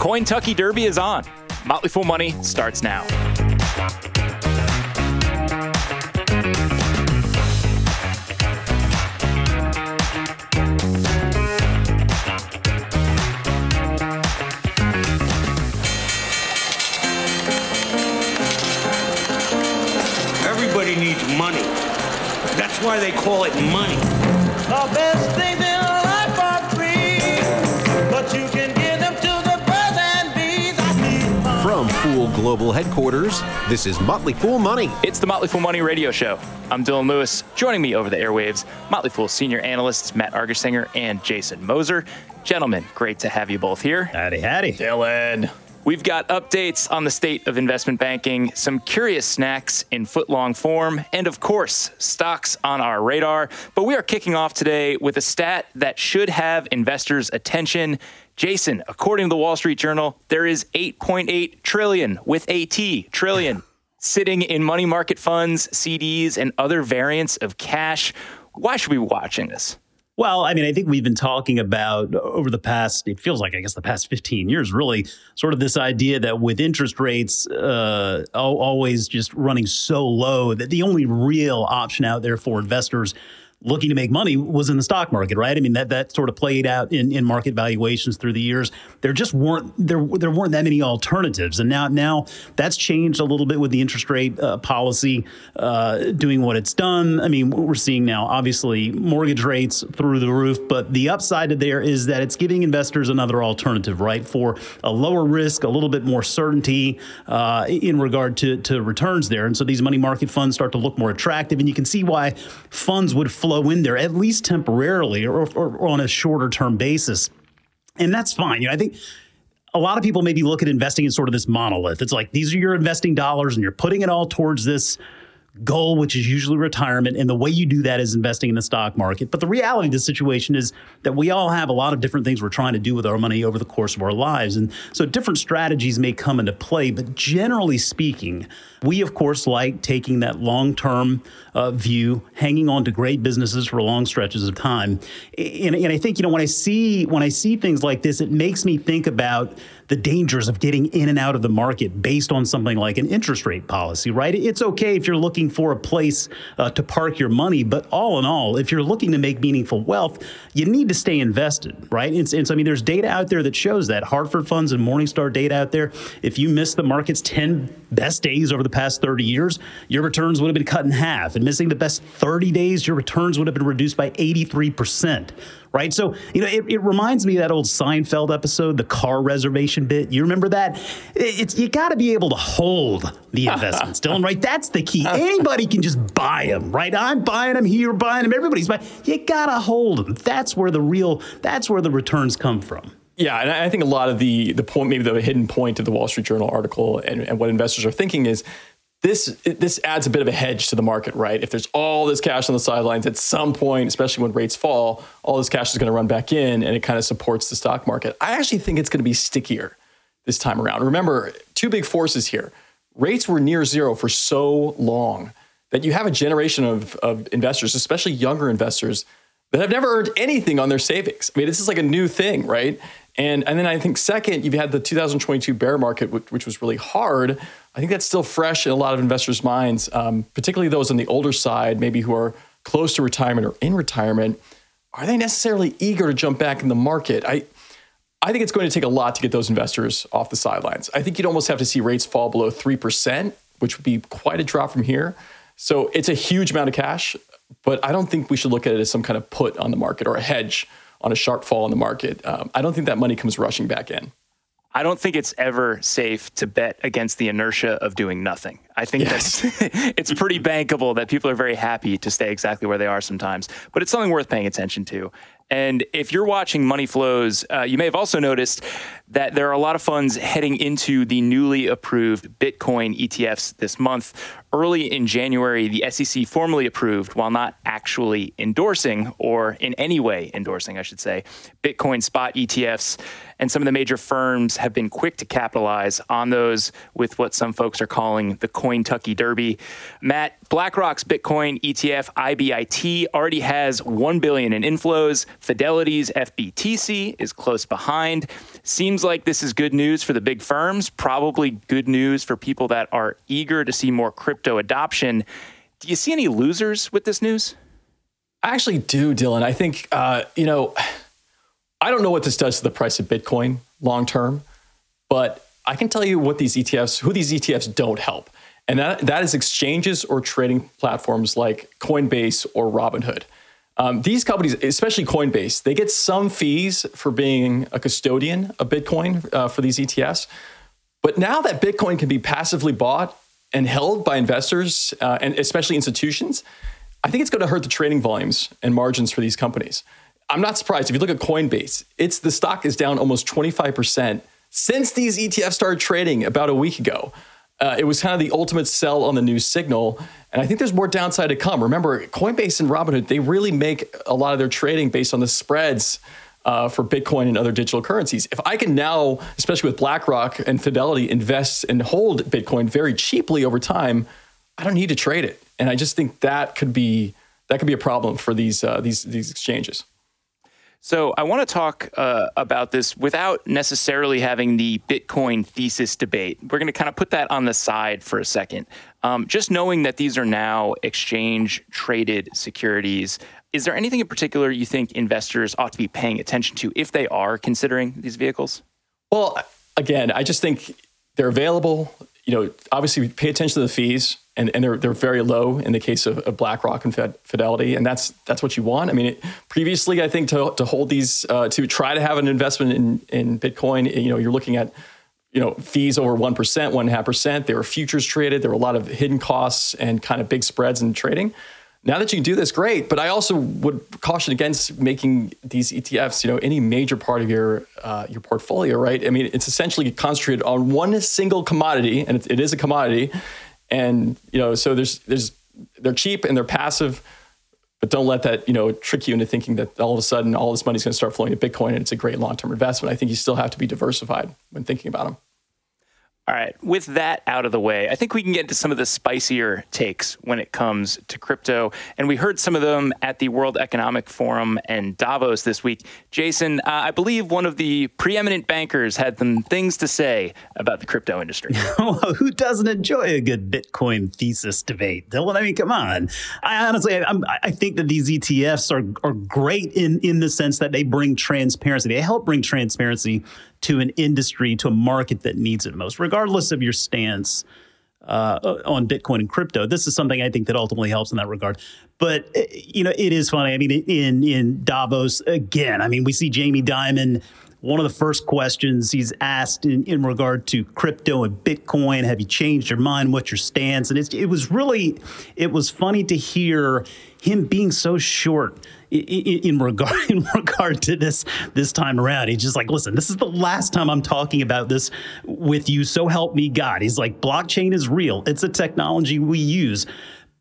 Cointucky Derby is on. Motley Fool Money starts now. Everybody needs money. That's why they call it money. The best Global Headquarters, this is Motley Fool Money. It's the Motley Fool Money Radio Show. I'm Dylan Lewis. Joining me over the airwaves, Motley Fool senior analysts Matt Argersinger and Jason Moser. Gentlemen, great to have you both here. Howdy, howdy. Dylan. We've got updates on the state of investment banking, some curious snacks in footlong form, and of course, stocks on our radar. But we are kicking off today with a stat that should have investors' attention. Jason, according to the Wall Street Journal, there is 8.8 trillion with a T, trillion, sitting in money market funds, CDs, and other variants of cash. Why should we be watching this? Well, I mean, I think we've been talking about over the past, it feels like, I guess, the past 15 years, really, sort of this idea that with interest rates uh, always just running so low, that the only real option out there for investors looking to make money was in the stock market, right? I mean, that that sort of played out in, in market valuations through the years. There just weren't there there weren't that many alternatives, and now now that's changed a little bit with the interest rate uh, policy uh, doing what it's done. I mean, we're seeing now obviously mortgage rates through the roof, but the upside of there is that it's giving investors another alternative, right, for a lower risk, a little bit more certainty uh, in regard to to returns there, and so these money market funds start to look more attractive, and you can see why funds would flow in there at least temporarily or, or, or on a shorter term basis, and that's fine. You know, I think a lot of people maybe look at investing in sort of this monolith. It's like these are your investing dollars and you're putting it all towards this goal, which is usually retirement. And the way you do that is investing in the stock market. But the reality of the situation is that we all have a lot of different things we're trying to do with our money over the course of our lives. And so different strategies may come into play. But generally speaking, we, of course, like taking that long term uh, view, hanging on to great businesses for long stretches of time. And, and I think, you know, when I see when I see things like this, it makes me think about the dangers of getting in and out of the market based on something like an interest rate policy, right? It's okay if you're looking for a place uh, to park your money, but all in all, if you're looking to make meaningful wealth, you need to stay invested, right? And, and so, I mean, there's data out there that shows that. Hartford Funds and Morningstar data out there. If you miss the market's 10 best days over the past 30 years, your returns would have been cut in half. And missing the best 30 days, your returns would have been reduced by 83% right? So, you know, it, it, reminds me of that old Seinfeld episode, the car reservation bit. You remember that? It's you got to be able to hold the investments, Dylan, right? That's the key. Anybody can just buy them, right? I'm buying them, you're buying them, everybody's buying. You got to hold them. That's where the real, that's where the returns come from. Yeah, and I think a lot of the the point, maybe the hidden point of the Wall Street Journal article, and, and what investors are thinking is this this adds a bit of a hedge to the market, right? If there's all this cash on the sidelines, at some point, especially when rates fall, all this cash is going to run back in, and it kind of supports the stock market. I actually think it's going to be stickier this time around. Remember, two big forces here: rates were near zero for so long that you have a generation of, of investors, especially younger investors, that have never earned anything on their savings. I mean, this is like a new thing, right? And and then I think second, you've had the 2022 bear market, which, which was really hard. I think that's still fresh in a lot of investors' minds, um, particularly those on the older side, maybe who are close to retirement or in retirement. Are they necessarily eager to jump back in the market? I, I think it's going to take a lot to get those investors off the sidelines. I think you'd almost have to see rates fall below 3%, which would be quite a drop from here. So it's a huge amount of cash, but I don't think we should look at it as some kind of put on the market or a hedge on a sharp fall in the market. Um, I don't think that money comes rushing back in. I don't think it's ever safe to bet against the inertia of doing nothing. I think yes. that's it's pretty bankable that people are very happy to stay exactly where they are sometimes, but it's something worth paying attention to. And if you're watching money flows, uh, you may have also noticed that there are a lot of funds heading into the newly approved Bitcoin ETFs this month. Early in January, the SEC formally approved, while not actually endorsing or in any way endorsing, I should say, Bitcoin spot ETFs. and some of the major firms have been quick to capitalize on those with what some folks are calling the Cointucky Derby. Matt, BlackRock's Bitcoin ETF IBIT already has 1 billion in inflows. Fidelity's FBTC is close behind. Seems like this is good news for the big firms, probably good news for people that are eager to see more crypto adoption. Do you see any losers with this news? I actually do, Dylan. I think, uh, you know, I don't know what this does to the price of Bitcoin long term, but I can tell you what these ETFs, who these ETFs don't help. And that, that is exchanges or trading platforms like Coinbase or Robinhood. Um, these companies, especially Coinbase, they get some fees for being a custodian of Bitcoin uh, for these ETFs. But now that Bitcoin can be passively bought and held by investors uh, and especially institutions, I think it's going to hurt the trading volumes and margins for these companies. I'm not surprised if you look at Coinbase, it's the stock is down almost 25% since these ETFs started trading about a week ago. Uh, it was kind of the ultimate sell on the new signal. And I think there's more downside to come. Remember, Coinbase and Robinhood, they really make a lot of their trading based on the spreads uh, for Bitcoin and other digital currencies. If I can now, especially with BlackRock and Fidelity, invest and hold Bitcoin very cheaply over time, I don't need to trade it. And I just think that could be that could be a problem for these uh, these these exchanges. So I want to talk uh, about this without necessarily having the Bitcoin thesis debate. We're going to kind of put that on the side for a second. Um, just knowing that these are now exchange traded securities, is there anything in particular you think investors ought to be paying attention to if they are considering these vehicles? Well, again, I just think they're available. You know, obviously, pay attention to the fees and, and they're they're very low in the case of, of BlackRock and Fidelity, and that's that's what you want. I mean, it, previously, I think to to hold these uh, to try to have an investment in in Bitcoin, you know, you're looking at you know fees over one percent, one and a half percent. There were futures traded. There were a lot of hidden costs and kind of big spreads in trading. Now that you can do this, great. But I also would caution against making these ETFs, you know, any major part of your uh, your portfolio, right? I mean, it's essentially concentrated on one single commodity, and it, it is a commodity and you know so there's there's they're cheap and they're passive but don't let that you know trick you into thinking that all of a sudden all this money is going to start flowing to bitcoin and it's a great long-term investment. I think you still have to be diversified when thinking about them all right, with that out of the way, I think we can get into some of the spicier takes when it comes to crypto. And we heard some of them at the World Economic Forum and Davos this week. Jason, uh, I believe one of the preeminent bankers had some things to say about the crypto industry. well, who doesn't enjoy a good Bitcoin thesis debate? I mean, come on. I honestly, I'm, i think that these ETFs are, are great in, in the sense that they bring transparency. They help bring transparency to an industry, to a market that needs it most, regardless of your stance uh, on Bitcoin and crypto. This is something I think that ultimately helps in that regard. But uh, you know, it is funny. I mean, in in Davos again. I mean, we see Jamie Dimon. One of the first questions he's asked in, in regard to crypto and Bitcoin, have you changed your mind? What's your stance? And it was really, it was funny to hear him being so short in, regard in regard to this this time around. He's just like, listen, this is the last time I'm talking about this with you. So help me God. He's like, blockchain is real. It's a technology we use.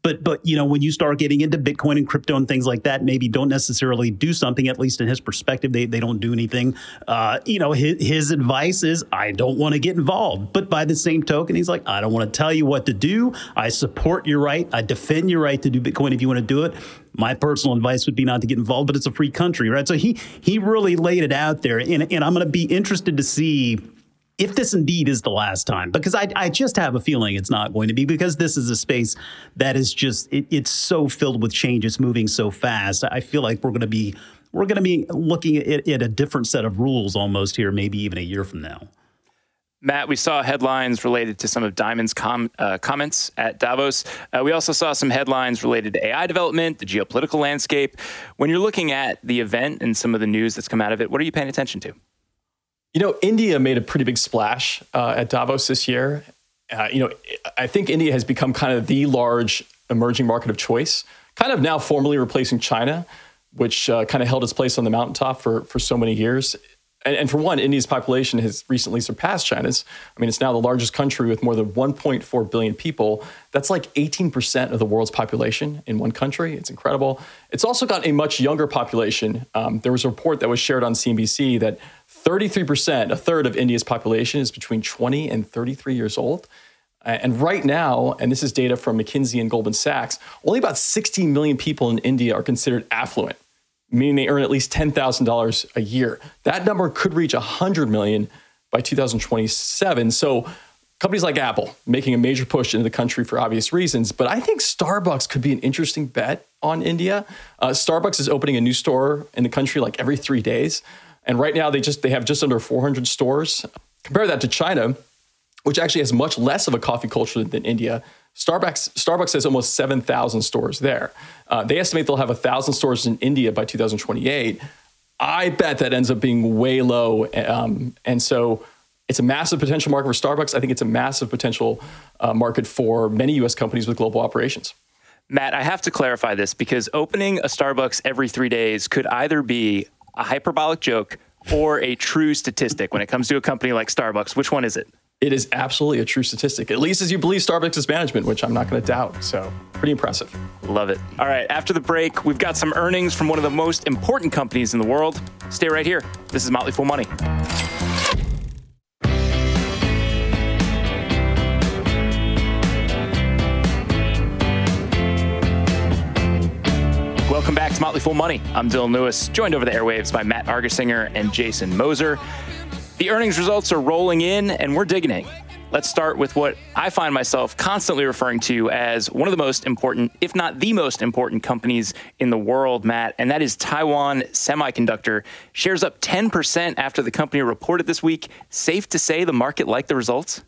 But but you know when you start getting into Bitcoin and crypto and things like that, maybe don't necessarily do something. At least in his perspective, they they don't do anything. Uh, you know his, his advice is I don't want to get involved. But by the same token, he's like I don't want to tell you what to do. I support your right. I defend your right to do Bitcoin if you want to do it. My personal advice would be not to get involved, but it's a free country, right? So he he really laid it out there, and and I'm going to be interested to see if this indeed is the last time, because I, I just have a feeling it's not going to be, because this is a space that is just it, it's so filled with change, it's moving so fast. I feel like we're going to be we're going to be looking at, at a different set of rules almost here, maybe even a year from now. Matt, we saw headlines related to some of Dimon's com- uh, comments at Davos. Uh, we also saw some headlines related to AI development, the geopolitical landscape. When you're looking at the event and some of the news that's come out of it, what are you paying attention to? You know, India made a pretty big splash uh, at Davos this year. Uh, you know, I think India has become kind of the large emerging market of choice, kind of now formally replacing China, which uh, kind of held its place on the mountaintop for, for so many years. And, and, for one, India's population has recently surpassed China's. I mean, it's now the largest country with more than 1.4 billion people. That's like 18% of the world's population in one country. It's incredible. It's also got a much younger population. Um, there was a report that was shared on CNBC that 33%, a third of India's population is between 20 and 33 years old. And right now, and this is data from McKinsey and Goldman Sachs, only about 16 million people in India are considered affluent, meaning they earn at least $10,000 a year. That number could reach 100 million by 2027. So companies like Apple making a major push into the country for obvious reasons, but I think Starbucks could be an interesting bet on India. Uh, Starbucks is opening a new store in the country like every three days, and right now they just they have just under 400 stores. Compare that to China, which actually has much less of a coffee culture than India. Starbucks Starbucks has almost 7,000 stores there. Uh, they estimate they'll have 1,000 stores in India by 2028. I bet that ends up being way low. Um, and so it's a massive potential market for Starbucks. I think it's a massive potential uh, market for many US companies with global operations. Matt, I have to clarify this because opening a Starbucks every three days could either be a hyperbolic joke or a true statistic when it comes to a company like Starbucks. Which one is it? It is absolutely a true statistic, at least as you believe Starbucks' management, which I'm not going to doubt. So, pretty impressive. Love it. All right, after the break, we've got some earnings from one of the most important companies in the world. Stay right here. This is Motley Fool Money. Fool Money. I'm Dylan Lewis, joined over the airwaves by Matt Argersinger and Jason Moser. The earnings results are rolling in, and we're digging in. Let's start with what I find myself constantly referring to as one of the most important, if not the most important companies in the world, Matt, and that is Taiwan Semiconductor. Shares up 10% after the company reported this week. Safe to say the market liked the results?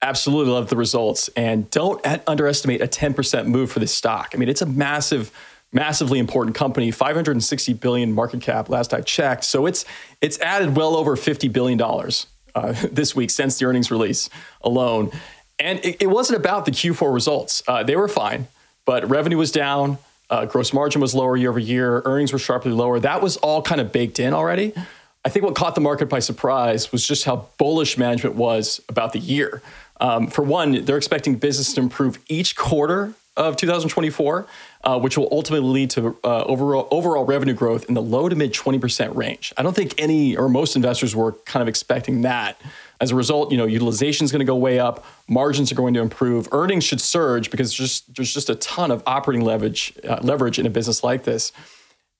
Absolutely love the results. And don't underestimate a 10% move for this stock. I mean, it's a massive, massively important company, 560 billion market cap last I checked. So it's it's added well over 50 billion dollars uh, this week since the earnings release alone. And it, it wasn't about the Q4 results. Uh, they were fine, but revenue was down, uh, gross margin was lower year over year, earnings were sharply lower. That was all kind of baked in already. I think what caught the market by surprise was just how bullish management was about the year. Um, for one, they're expecting business to improve each quarter of 2024, uh, which will ultimately lead to uh, overall, overall revenue growth in the low to mid 20% range. I don't think any or most investors were kind of expecting that. As a result, you know, utilization is going to go way up, margins are going to improve, earnings should surge because just, there's just a ton of operating leverage, uh, leverage in a business like this.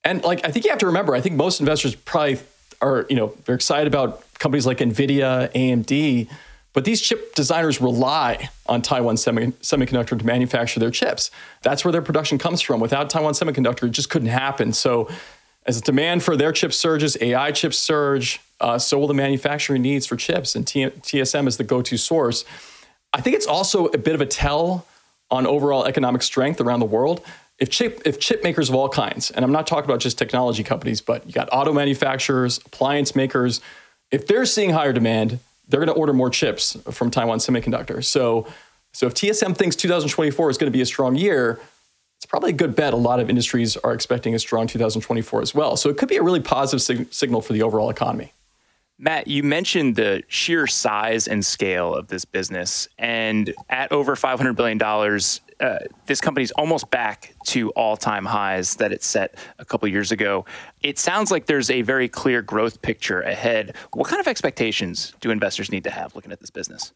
And like, I think you have to remember, I think most investors probably are, you know, they're excited about companies like NVIDIA, AMD, but these chip designers rely on Taiwan semi- Semiconductor to manufacture their chips. That's where their production comes from. Without Taiwan Semiconductor, it just couldn't happen. So, as demand for their chips surges, AI chips surge, uh, so will the manufacturing needs for chips, and T- TSM is the go to source. I think it's also a bit of a tell on overall economic strength around the world. If chip, if chip makers of all kinds, and I'm not talking about just technology companies, but you got auto manufacturers, appliance makers, if they're seeing higher demand, they're going to order more chips from Taiwan Semiconductor. So, so if TSM thinks 2024 is going to be a strong year, it's probably a good bet. A lot of industries are expecting a strong 2024 as well. So it could be a really positive sig- signal for the overall economy. Matt, you mentioned the sheer size and scale of this business. And at over $500 billion, uh, this company's almost back to all time highs that it set a couple years ago. It sounds like there's a very clear growth picture ahead. What kind of expectations do investors need to have looking at this business?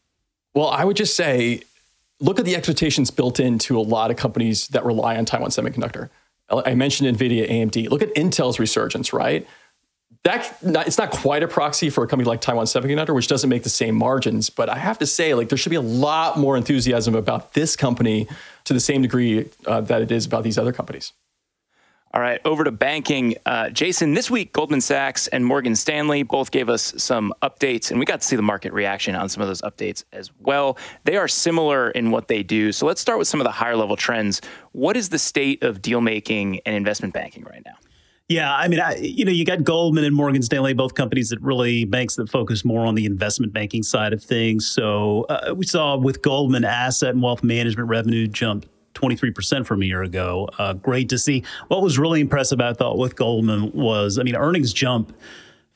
Well, I would just say look at the expectations built into a lot of companies that rely on Taiwan Semiconductor. I mentioned NVIDIA, AMD. Look at Intel's resurgence, right? that it's not quite a proxy for a company like Taiwan Semiconductor, which doesn't make the same margins. But I have to say, like, there should be a lot more enthusiasm about this company to the same degree uh, that it is about these other companies. All right, over to banking. Uh, Jason, this week, Goldman Sachs and Morgan Stanley both gave us some updates, and we got to see the market reaction on some of those updates as well. They are similar in what they do. So let's start with some of the higher level trends. What is the state of deal making and investment banking right now? Yeah, I mean, I, you know, you got Goldman and Morgan Stanley, both companies that really banks that focus more on the investment banking side of things. So uh, we saw with Goldman, asset and wealth management revenue jump 23% from a year ago. Uh, great to see. What was really impressive, I thought, with Goldman was, I mean, earnings jump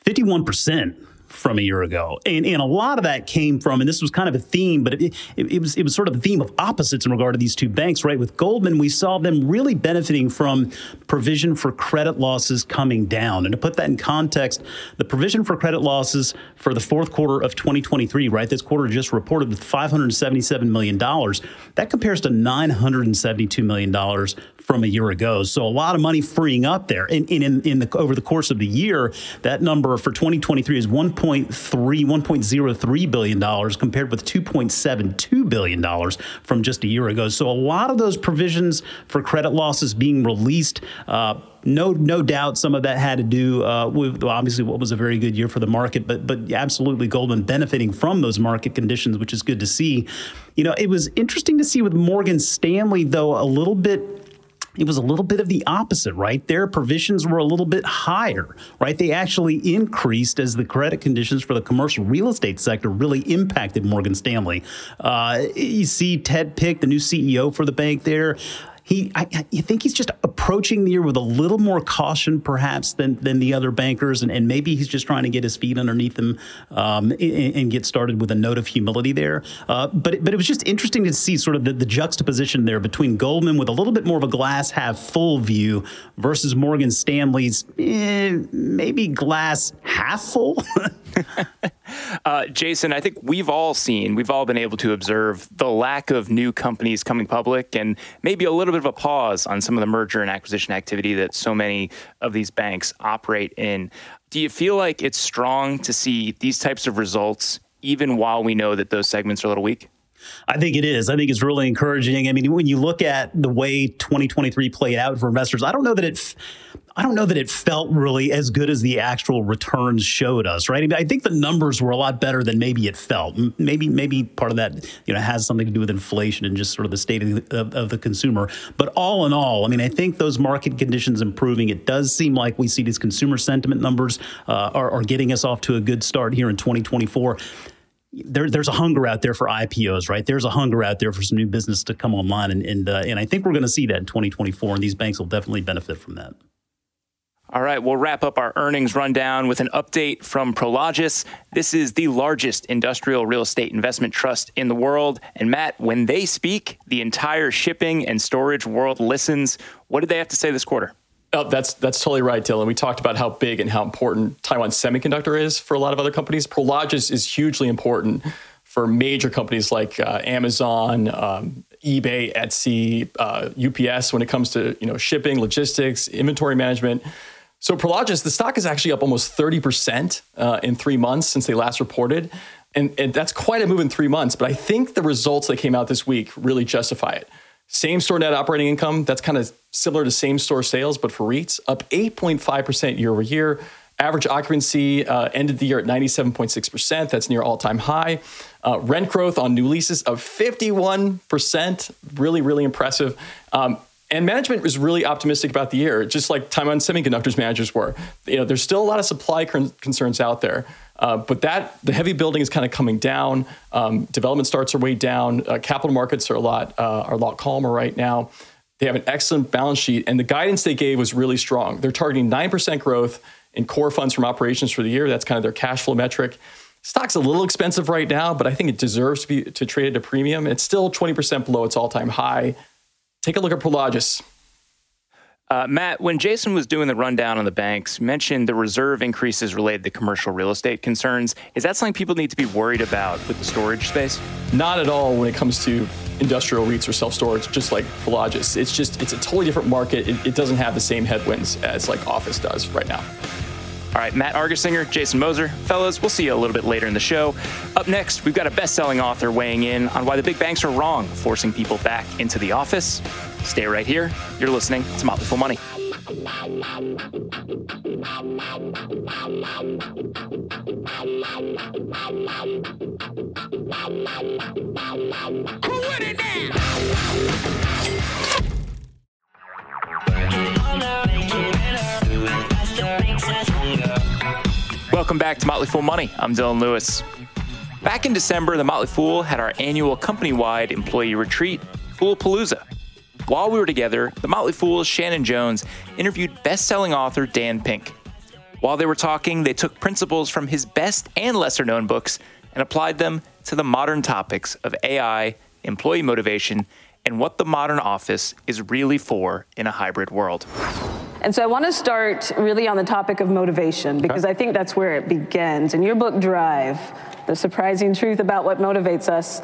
51% from a year ago. And, and a lot of that came from, and this was kind of a theme, but it, it, it, was it was sort of a theme of opposites in regard to these two banks, right? With Goldman, we saw them really benefiting from provision for credit losses coming down. And to put that in context, the provision for credit losses for the fourth quarter of 2023, right? This quarter just reported with $577 million. That compares to $972 million from a year ago. So a lot of money freeing up there. And, in, in the over the course of the year, that number for 2023 is 1.3 1.03 billion dollars compared with 2.72 billion dollars from just a year ago. So a lot of those provisions for credit losses being released. Uh, no, no doubt, some of that had to do uh, with obviously what was a very good year for the market, but but absolutely Goldman benefiting from those market conditions, which is good to see. You know, it was interesting to see with Morgan Stanley though a little bit it was a little bit of the opposite, right? Their provisions were a little bit higher, right? They actually increased as the credit conditions for the commercial real estate sector really impacted Morgan Stanley. Uh, you see Ted Pick, the new CEO for the bank there he I, I, think he's just approaching the year with a little more caution perhaps than than the other bankers and, and maybe he's just trying to get his feet underneath him um, and, and, get started with a note of humility there. Uh, but it, but it was just interesting to see sort of the, the juxtaposition there between Goldman with a little bit more of a glass half full view versus Morgan Stanley's eh, maybe glass half full uh, Jason, I think we've all seen, we've all been able to observe the lack of new companies coming public and maybe a little bit of a pause on some of the merger and acquisition activity that so many of these banks operate in. Do you feel like it's strong to see these types of results, even while we know that those segments are a little weak? I think it is. I think it's really encouraging. I mean, when you look at the way 2023 played out for investors, I don't know that it. I don't know that it felt really as good as the actual returns showed us, right? I, think the numbers were a lot better than maybe it felt. Maybe maybe part of that you know has something to do with inflation and just sort of the state of the, of, of the consumer. But all in all, I mean, I think those market conditions improving. It does seem like we see these consumer sentiment numbers uh, are, are getting us off to a good start here in 2024 there, there's a hunger out there for IPOs, right? There's a hunger out there for some new business to come online, and and, uh, and I think we're going to see that in 2024, and these banks will definitely benefit from that. All right, we'll wrap up our earnings rundown with an update from Prologis. This is the largest industrial real estate investment trust in the world. And Matt, when they speak, the entire shipping and storage world listens. What did they have to say this quarter? Oh, that's that's totally right, Dylan. We talked about how big and how important Taiwan Semiconductor is for a lot of other companies. Prologis is hugely important for major companies like uh, Amazon, um, eBay, Etsy, uh, UPS when it comes to you know shipping, logistics, inventory management. So Prologis, the stock is actually up almost 30% uh, in three months since they last reported. And, and that's quite a move in three months. But I think the results that came out this week really justify it. Same store net operating income, that's kind of similar to same store sales, but for REITs, up 8.5% year over year. Average occupancy uh, ended the year at 97.6%. That's near all time high. Uh, rent growth on new leases of 51%. Really, really impressive. Um, and management was really optimistic about the year, just like Taiwan Semiconductors managers were. You know, there's still a lot of supply con- concerns out there. Uh, but that the heavy building is kind of coming down. Um, development starts are way down. Uh, capital markets are a lot uh, are a lot calmer right now. They have an excellent balance sheet, and the guidance they gave was really strong. They're targeting nine percent growth in core funds from operations for the year. That's kind of their cash flow metric. Stock's a little expensive right now, but I think it deserves to be to trade at a premium. It's still 20% below its all-time high. Take a look at Prologis. Uh, Matt, when Jason was doing the rundown on the banks, mentioned the reserve increases related to commercial real estate concerns. Is that something people need to be worried about with the storage space? Not at all when it comes to industrial REITs or self storage, just like Prologis. It's just it's a totally different market. It, it doesn't have the same headwinds as like office does right now. All right, Matt Argersinger, Jason Moser. Fellas, we'll see you a little bit later in the show. Up next, we've got a best selling author weighing in on why the big banks are wrong, forcing people back into the office. Stay right here. You're listening to Motley Fool Money. Welcome back to Motley Fool Money. I'm Dylan Lewis. Back in December, the Motley Fool had our annual company wide employee retreat, Foolpalooza. While we were together, the Motley Fool's Shannon Jones interviewed best selling author Dan Pink. While they were talking, they took principles from his best and lesser known books and applied them to the modern topics of AI, employee motivation, and what the modern office is really for in a hybrid world. And so I want to start really on the topic of motivation because I think that's where it begins. In your book, Drive, The Surprising Truth About What Motivates Us,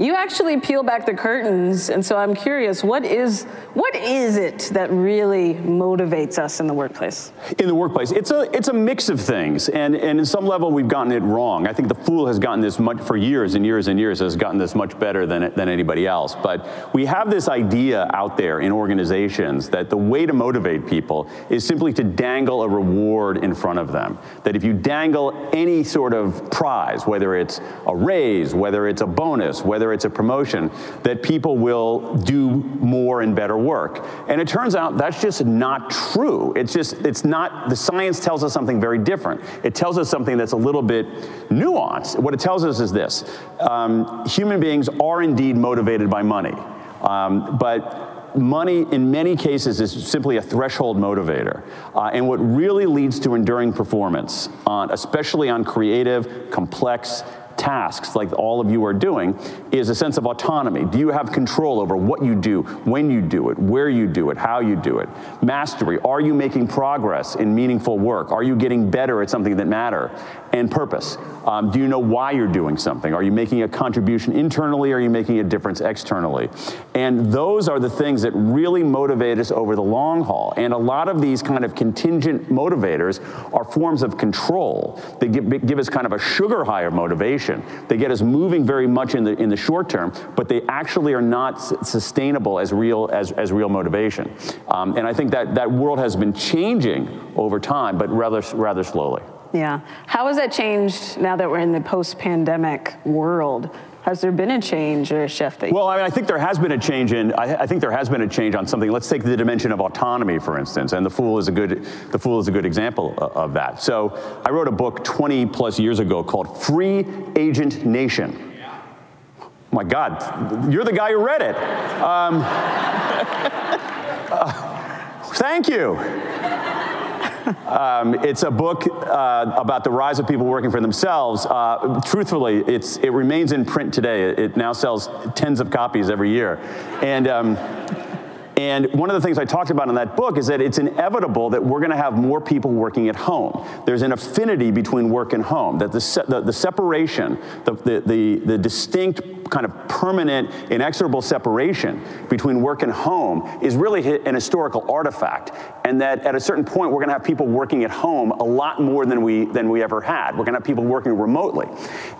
you actually peel back the curtains. And so I'm curious, what is, what is it that really motivates us in the workplace? in the workplace. It's a it's a mix of things, and and in some level we've gotten it wrong. I think the fool has gotten this much for years and years and years has gotten this much better than than anybody else. But we have this idea out there in organizations that the way to motivate people is simply to dangle a reward in front of them. That if you dangle any sort of prize, whether it's a raise, whether it's a bonus, whether it's a promotion, that people will do more and better work. And it turns out that's just not true. It's just, it's not, the science tells us something very different. It tells us something that's a little bit nuanced. What it tells us is this um, human beings are indeed motivated by money, um, but money in many cases is simply a threshold motivator. Uh, and what really leads to enduring performance, on, especially on creative, complex, tasks like all of you are doing is a sense of autonomy. Do you have control over what you do, when you do it, where you do it, how you do it? Mastery. Are you making progress in meaningful work? Are you getting better at something that matter? And purpose. Um, do you know why you're doing something? Are you making a contribution internally? Are you making a difference externally? And those are the things that really motivate us over the long haul. And a lot of these kind of contingent motivators are forms of control. that give, give us kind of a sugar high of motivation. They get us moving very much in the in the short term, but they actually are not s- sustainable as real as, as real motivation. Um, and I think that that world has been changing over time, but rather rather slowly. Yeah. How has that changed now that we're in the post pandemic world? Has there been a change or a shift? Well, I mean, I think there has been a change in. I, I think there has been a change on something. Let's take the dimension of autonomy, for instance, and the fool is a good. The fool is a good example of that. So, I wrote a book 20 plus years ago called "Free Agent Nation." Oh my God, you're the guy who read it. Um, uh, thank you. Um, it's a book uh, about the rise of people working for themselves. Uh, truthfully, it's, it remains in print today. It, now sells tens of copies every year. And, um, and one of the things I talked about in that book is that it's inevitable that we're going to have more people working at home. There's an affinity between work and home, that the, se- the, the separation, the, the, the, the distinct kind of permanent, inexorable separation between work and home is really an historical artifact. And that at a certain point, we're going to have people working at home a lot more than we, than we ever had. We're going to have people working remotely.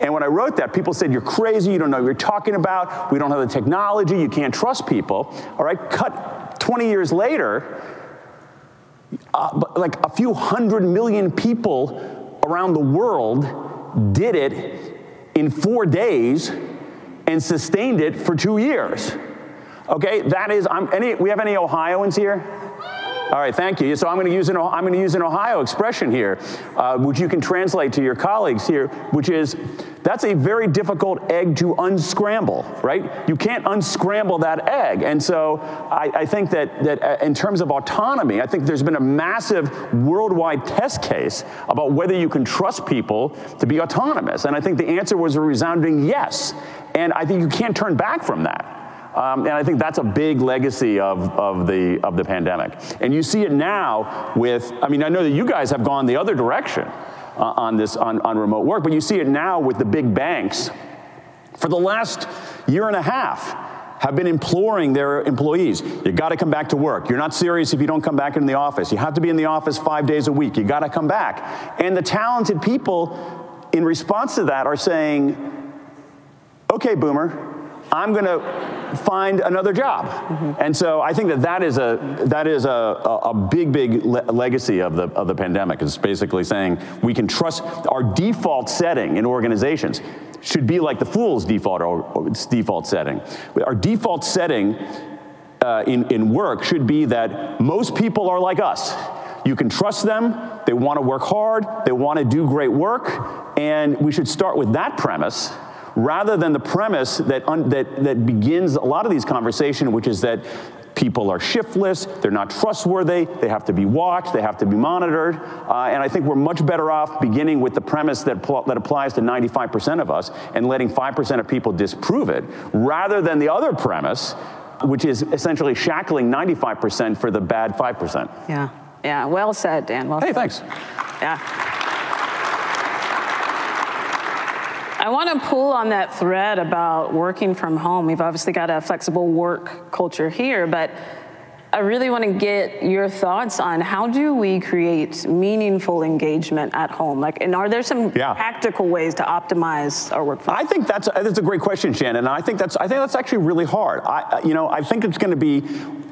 And when I wrote that, people said, You're crazy, you don't know what you're talking about, we don't have the technology, you can't trust people. All right, cut 20 years later, uh, like a few hundred million people around the world did it in four days and sustained it for two years. Okay, that is, I'm, any, we have any Ohioans here? All right, thank you. So I'm going to use an I'm going to use an Ohio expression here, uh, which you can translate to your colleagues here, which is that's a very difficult egg to unscramble, right? You can't unscramble that egg, and so I, I think that that uh, in terms of autonomy, I think there's been a massive worldwide test case about whether you can trust people to be autonomous, and I think the answer was a resounding yes, and I think you can't turn back from that. Um, and I think that's a big legacy of, of, the, of the pandemic. And you see it now with, I mean, I know that you guys have gone the other direction uh, on this, on, on remote work, but you see it now with the big banks. For the last year and a half, have been imploring their employees, you got to come back to work. You're not serious if you don't come back in the office. You have to be in the office five days a week. You got to come back. And the talented people, in response to that, are saying, okay, boomer, I'm going to find another job. And so I think that that is a that is a, a, big big le- legacy of the of the pandemic is basically saying we can trust our default setting in organizations should be like the fool's default or, or its default setting. Our default setting uh, in, in work should be that most people are like us. You can trust them, they want to work hard, they want to do great work, and we should start with that premise rather than the premise that, un, that, that begins a lot of these conversations, which is that People are shiftless, they're not trustworthy, they have to be watched, they have to be monitored. Uh, and I think we're much better off beginning with the premise that, pl- that applies to 95% of us and letting 5% of people disprove it, rather than the other premise, which is essentially shackling 95% for the bad 5%. Yeah. Yeah. Well said, Dan. Well Hey, said. thanks. Yeah. I want to pull on that thread about working from home. We've obviously got a flexible work culture here, but I really want to get your thoughts on how do we create meaningful engagement at home? Like, and are there some Yeah. practical ways to optimize our work? I think that's that's a great question, Shannon. And I think that's I think that's actually really hard. I you know I think it's going to be.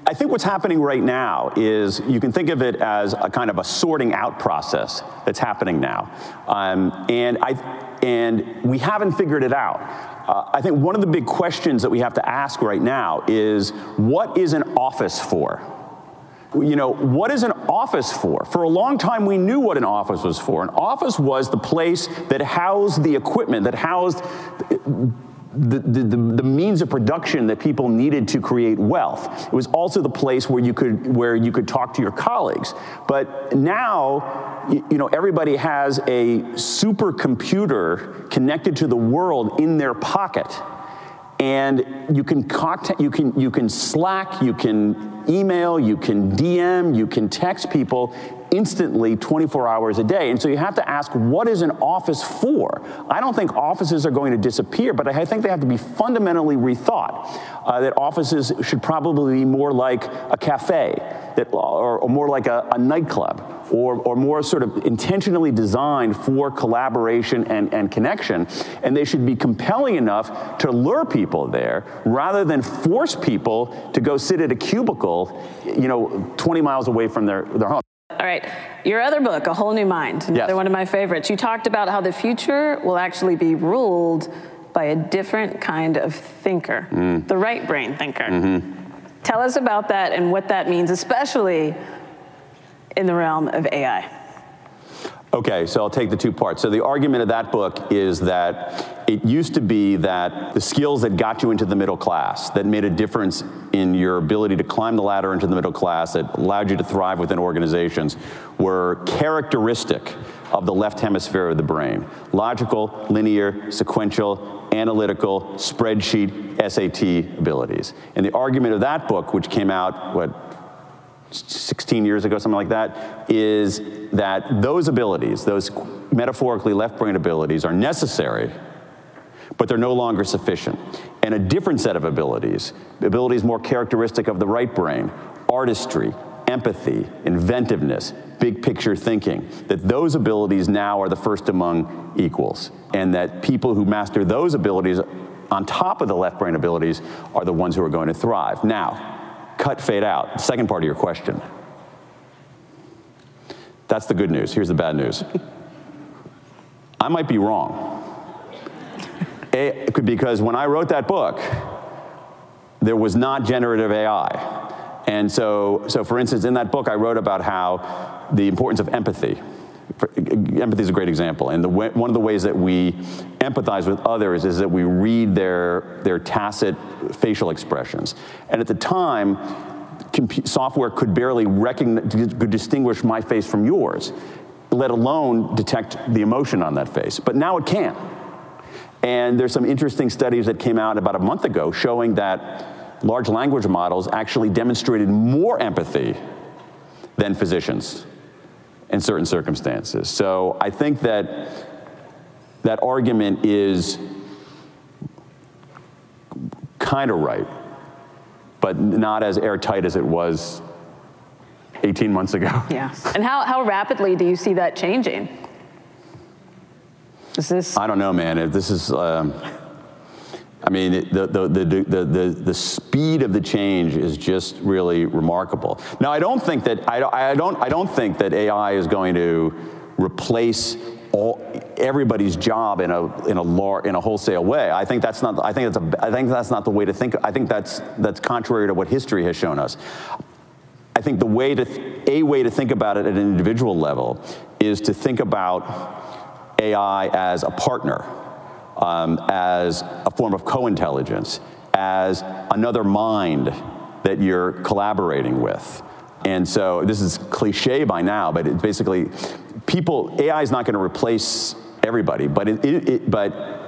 I think what's happening right now is you can think of it as a kind of a sorting out process that's happening now, um, and I and we haven't figured it out. Uh, I think one of the big questions that we have to ask right now is what is an office for? you know, what is an office for? For a long time, we knew what an office was for. An office was the place that housed the equipment, that housed the, the, the, means of production that people needed to create wealth. It was also the place where you could, where you could talk to your colleagues. But now, you, you know, everybody has a supercomputer connected to the world in their pocket and you can contact, you can you can Slack, you can email, you can DM, you can text people instantly 24 hours a day. And so you have to ask, what is an office for? I don't think offices are going to disappear, but I think they have to be fundamentally rethought. Uh, that offices should probably be more like a cafe, that, or, or more like a, a nightclub or, or more sort of intentionally designed for collaboration and, and connection. And they should be compelling enough to lure people there rather than force people to go sit at a cubicle, you know, 20 miles away from their, their home. All right. Your other book, A Whole New Mind, another Yes. one of my favorites. You talked about how the future will actually be ruled by a different kind of thinker, Mm. the right brain thinker. Mm-hmm. Tell us about that and what that means, especially in the realm of AI. Okay, so I'll take the two parts. So the argument of that book is that it used to be that the skills that got you into the middle class, that made a difference in your ability to climb the ladder into the middle class, that allowed you to thrive within organizations, were characteristic of the left hemisphere of the brain. Logical, linear, sequential, analytical, spreadsheet, SAT abilities. And the argument of that book, which came out, what, 16 years ago, something like that, is that those abilities, those metaphorically left brain abilities, are necessary, but they're no longer sufficient. And a different set of abilities, abilities more characteristic of the right brain, artistry, empathy, inventiveness, big picture thinking, that those abilities now are the first among equals. And that people who master those abilities on top of the left brain abilities are the ones who are going to thrive. Now, cut fade out. Second part of your question. That's the good news. Here's the bad news. I might be wrong. A, because when I wrote that book, there was not generative AI. And so, so, for instance, in that book, I wrote about how the importance of empathy. Empathy is a great example. And the way, one of the ways that we empathize with others is that we read their, their tacit facial expressions. And at the time, software could barely recognize, could distinguish my face from yours, let alone detect the emotion on that face. But now it can. And there's some interesting studies that came out about a month ago showing that large language models actually demonstrated more empathy than physicians in certain circumstances. So I think that that argument is kind of right, but not as airtight as it was 18 months ago. Yeah. And how, how rapidly do you see that changing? Is this I don't know, man. If This is, um, I mean, the, the, the, the, speed of the change is just really remarkable. Now, I don't think that, I, don't- I, don't, think that AI is going to replace all, everybody's job in a, in, a in a wholesale way. I think that's not, I think that's, a, I think that's not the way to think. I think that's, that's contrary to what history has shown us. I think the way to, a way to think about it at an individual level is to think about AI as a partner, um, as a form of co-intelligence, as another mind that you're collaborating with. And so this is cliche by now, but it's basically people, AI is not going to replace everybody, but it, it, it, but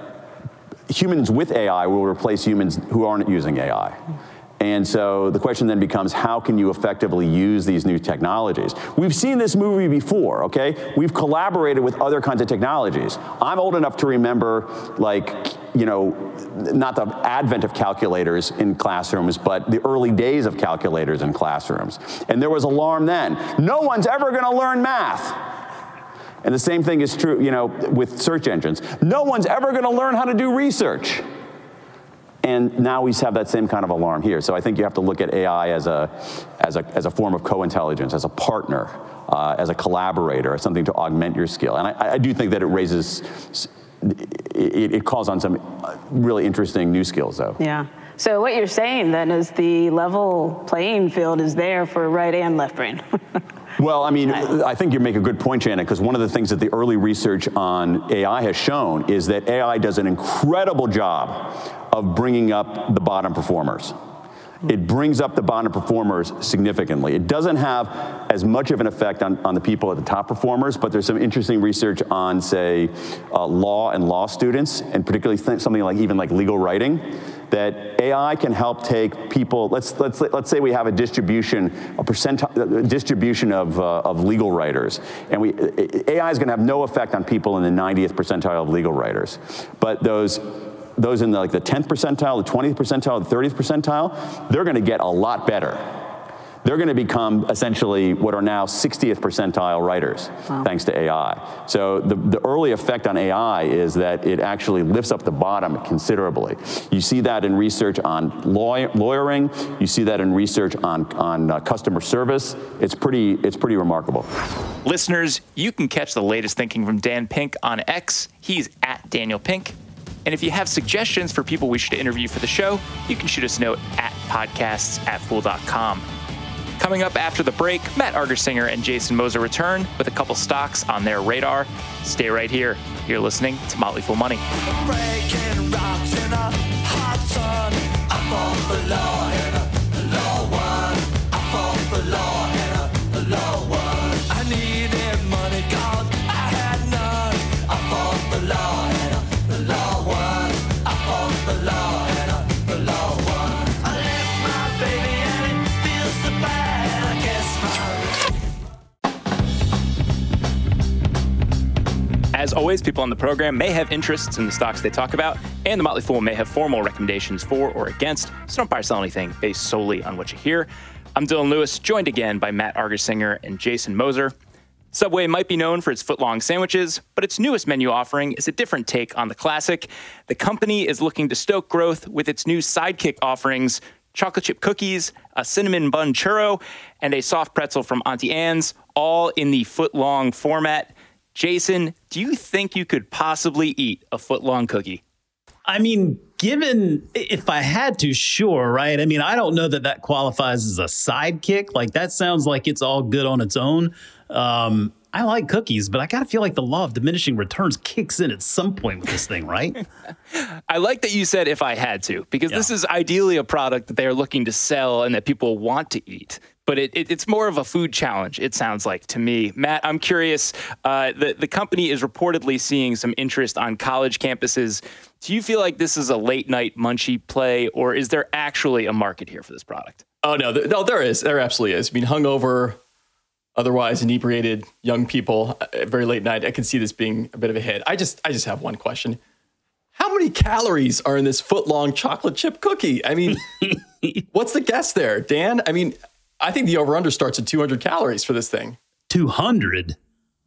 humans with AI will replace humans who aren't using AI. And so the question then becomes how can you effectively use these new technologies? We've seen this movie before, okay? We've collaborated with other kinds of technologies. I'm old enough to remember, like, you know, not the advent of calculators in classrooms, but the early days of calculators in classrooms. And there was alarm then. No one's ever gonna learn math. And the same thing is true, you know, with search engines. No one's ever to learn how to do research. And now we have that same kind of alarm here. So I think you have to look at AI as a, as a, as a form of co-intelligence, as a partner, uh, as a collaborator, as something to augment your skill. And I, I do think that it raises, it, it calls on some really interesting new skills, though. Yeah. So what you're saying then is the level playing field is there for right and left brain. Well, I mean, I think you make a good point, Janet, because one of the things that the early research on AI has shown is that AI does an incredible job of bringing up the bottom performers. It brings up the bottom performers significantly. It doesn't have as much of an effect on, on the people at the top performers, but there's some interesting research on, say, uh, law and law students, and particularly th- something like even like legal writing that AI can help take people. Let's let's let's say we have a distribution, a percent distribution of uh, of legal writers, and we AI is going to have no effect on people in the 90th percentile of legal writers, but those those in the, like the 10th percentile, the 20th percentile, the 30th percentile, they're going to get a lot better. They're going to become essentially what are now 60th percentile writers, wow. thanks to AI. So the, the early effect on AI is that it actually lifts up the bottom considerably. You see that in research on law, lawyering. You see that in research on, on uh, customer service. It's pretty, it's pretty remarkable. Listeners, you can catch the latest thinking from Dan Pink on X. He's at Daniel Pink. And if you have suggestions for people we should interview for the show, you can shoot us a note at podcasts at fool.com. Coming up after the break, Matt Argersinger and Jason Moser return with a couple stocks on their radar. Stay right here. You're listening to Motley Fool Money. As always, people on the program may have interests in the stocks they talk about, and the Motley Fool may have formal recommendations for or against, so don't buy or sell anything based solely on what you hear. I'm Dylan Lewis, joined again by Matt Argersinger and Jason Moser. Subway might be known for its footlong sandwiches, but its newest menu offering is a different take on the classic. The company is looking to stoke growth with its new sidekick offerings chocolate chip cookies, a cinnamon bun churro, and a soft pretzel from Auntie Anne's, all in the footlong format. Jason, do you think you could possibly eat a foot long cookie? I mean, given if I had to, sure, right? I mean, I don't know that that qualifies as a sidekick. Like that sounds like it's all good on its own. Um, I like cookies, but I gotta feel like the law of diminishing returns kicks in at some point with this thing, right? I like that you said if I had to, because yeah. this is ideally a product that they are looking to sell and that people want to eat but it, it, it's more of a food challenge, it sounds like to me. Matt, I'm curious. Uh, the, the company is reportedly seeing some interest on college campuses. Do you feel like this is a late night munchie play, or is there actually a market here for this product? Oh, no, th- no, there is. There absolutely is. I mean, hungover, otherwise inebriated young people at very late night, I can see this being a bit of a hit. I just, I just have one question. How many calories are in this foot long chocolate chip cookie? I mean, what's the guess there, Dan? I mean, I think the over under starts at 200 calories for this thing. 200.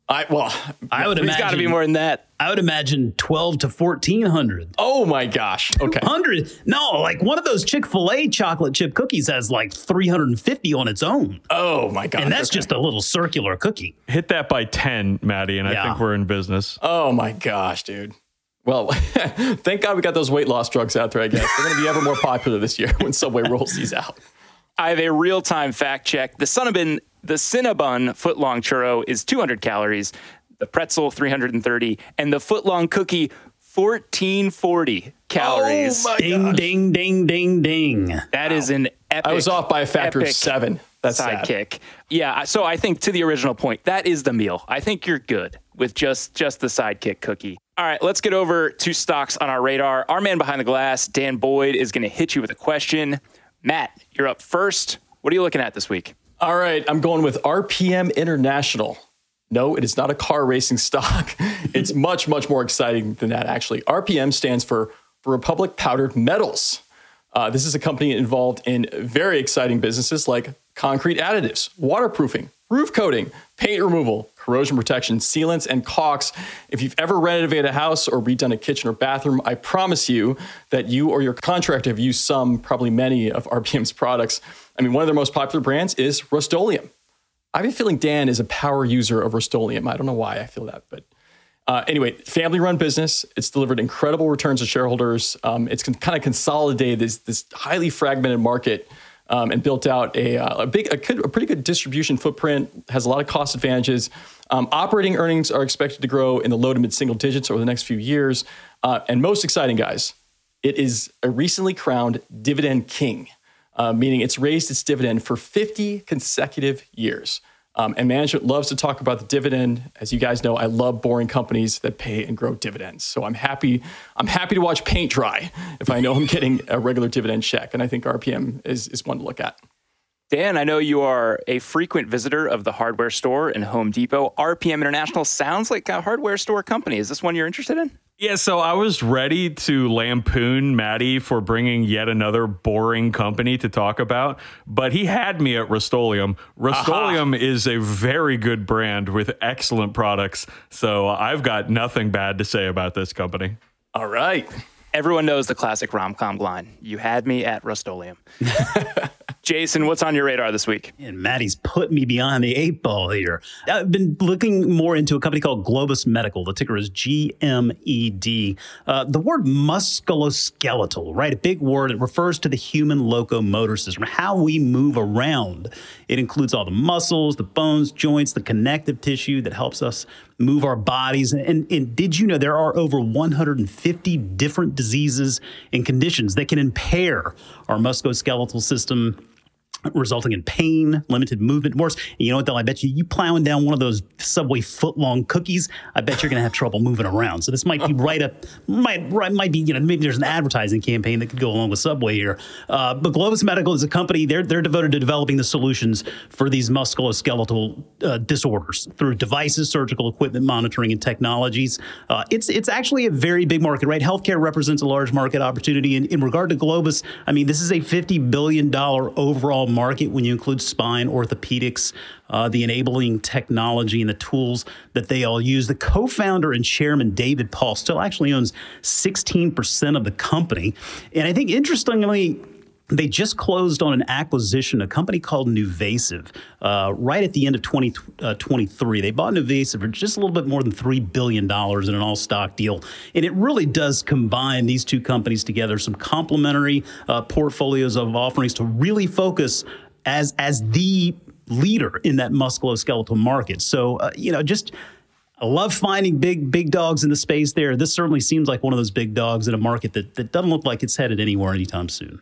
I well, I would it's imagine got to be more than that. I would imagine 12 to 1400. Oh my gosh. Okay. 100. No, like one of those Chick-fil-A chocolate chip cookies has like 350 on its own. Oh my god. And that's okay. just a little circular cookie. Hit that by 10, Maddie, and yeah. I think we're in business. Oh my gosh, dude. Well, thank God we got those weight loss drugs out there, I guess. They're going to be ever more popular this year when Subway rolls these out. I have a real time fact check. The Cinnabon, the Cinnabon footlong churro is 200 calories, the pretzel 330, and the footlong cookie 1440 calories. Oh ding, ding, ding, ding, ding. That wow. is an epic. I was off by a factor of seven. That's sad. sidekick. Yeah. So I think to the original point, that is the meal. I think you're good with just just the sidekick cookie. All right, let's get over to stocks on our radar. Our man behind the glass, Dan Boyd, is going to hit you with a question. Matt, you're up first. What are you looking at this week? All right, I'm going with RPM International. No, it is not a car racing stock. it's much, much more exciting than that, actually. RPM stands for Republic Powdered Metals. Uh, this is a company involved in very exciting businesses like concrete additives, waterproofing, roof coating, paint removal, corrosion protection, sealants, and caulks. If you've ever renovated a house or redone a kitchen or bathroom, I promise you that you or your contractor have used some, probably many, of RPM's products. I mean, one of their most popular brands is Rust-Oleum. I have a feeling Dan is a power user of Rust-Oleum. I don't know why I feel that, but uh, anyway, family run business. It's delivered incredible returns to shareholders. Um, it's con- kind of consolidated this, this highly fragmented market um, and built out a, uh, a big, a, good- a pretty good distribution footprint, has a lot of cost advantages. Um, operating earnings are expected to grow in the low to mid single digits over the next few years. Uh, and most exciting, guys, it is a recently crowned dividend king, uh, meaning it's raised its dividend for 50 consecutive years. Um, and management loves to talk about the dividend. As you guys know, I love boring companies that pay and grow dividends. So I'm happy. I'm happy to watch paint dry if I know I'm getting a regular dividend check. And I think RPM is is one to look at. Dan, I know you are a frequent visitor of the hardware store and Home Depot. RPM International sounds like a hardware store company. Is this one you're interested in? Yeah, so I was ready to lampoon Maddie for bringing yet another boring company to talk about, but he had me at Rust-Oleum. Rust-Oleum is a very good brand with excellent products, so I've got nothing bad to say about this company. All right. Everyone knows the classic rom com line. You had me at Rust-Oleum. Jason, what's on your radar this week? And Maddie's put me behind the eight ball here. I've been looking more into a company called Globus Medical. The ticker is GMED. Uh, the word musculoskeletal, right? A big word. It refers to the human locomotor system, how we move around. It includes all the muscles, the bones, joints, the connective tissue that helps us move our bodies. And, and did you know there are over 150 different diseases and conditions that can impair our musculoskeletal system? Resulting in pain, limited movement. Worse, And you know what though? I bet you you plowing down one of those Subway foot long cookies. I bet you're going to have trouble moving around. So this might be right up, might right, might be you know maybe there's an advertising campaign that could go along with Subway here. Uh, but Globus Medical is a company. They're they're devoted to developing the solutions for these musculoskeletal uh, disorders through devices, surgical equipment, monitoring, and technologies. Uh, it's it's actually a very big market, right? Healthcare represents a large market opportunity. In, in regard to Globus, I mean this is a fifty billion dollar overall market when you include spine, orthopedics, uh, the enabling technology, and the tools that they all use. The co founder and chairman, David Paul, still actually owns 16% of the company. And I think interestingly, they just closed on an acquisition, a company called NuVasive, uh, right at the end of 2023. they bought NuVasive for just a little bit more than $3 billion in an all stock deal. And it really does combine these two companies together, some complementary uh, portfolios of offerings to really focus as, as the leader in that musculoskeletal market. So, uh, you know, just. I love finding big, big dogs in the space there. This certainly seems like one of those big dogs in a market that, that doesn't look like it's headed anywhere anytime soon.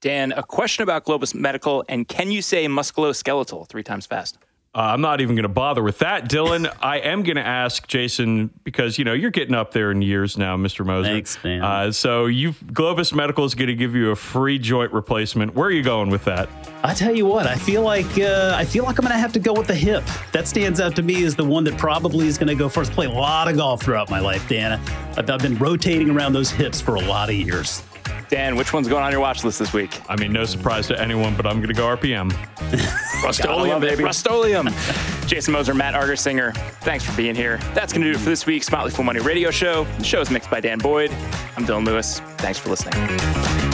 Dan, a question about Globus Medical, and can you say musculoskeletal three times fast? Uh, I'm not even going to bother with that, Dylan. I am going to ask Jason because you know you're getting up there in years now, Mr. Moser. Thanks, man. Uh, so you Globus Medical is going to give you a free joint replacement. Where are you going with that? I tell you what, I feel like uh, I feel like I'm going to have to go with the hip. That stands out to me as the one that probably is going to go first. Play a lot of golf throughout my life, Dan. I've, I've been rotating around those hips for a lot of years. Dan, which one's going on your watch list this week? I mean, no surprise to anyone, but I'm going to go RPM. Rust-Oleum, baby. Rust-Oleum. Jason Moser, Matt Argersinger, thanks for being here. That's going to do it for this week's Motley Fool Money radio show. The show is mixed by Dan Boyd. I'm Dylan Lewis. Thanks for listening.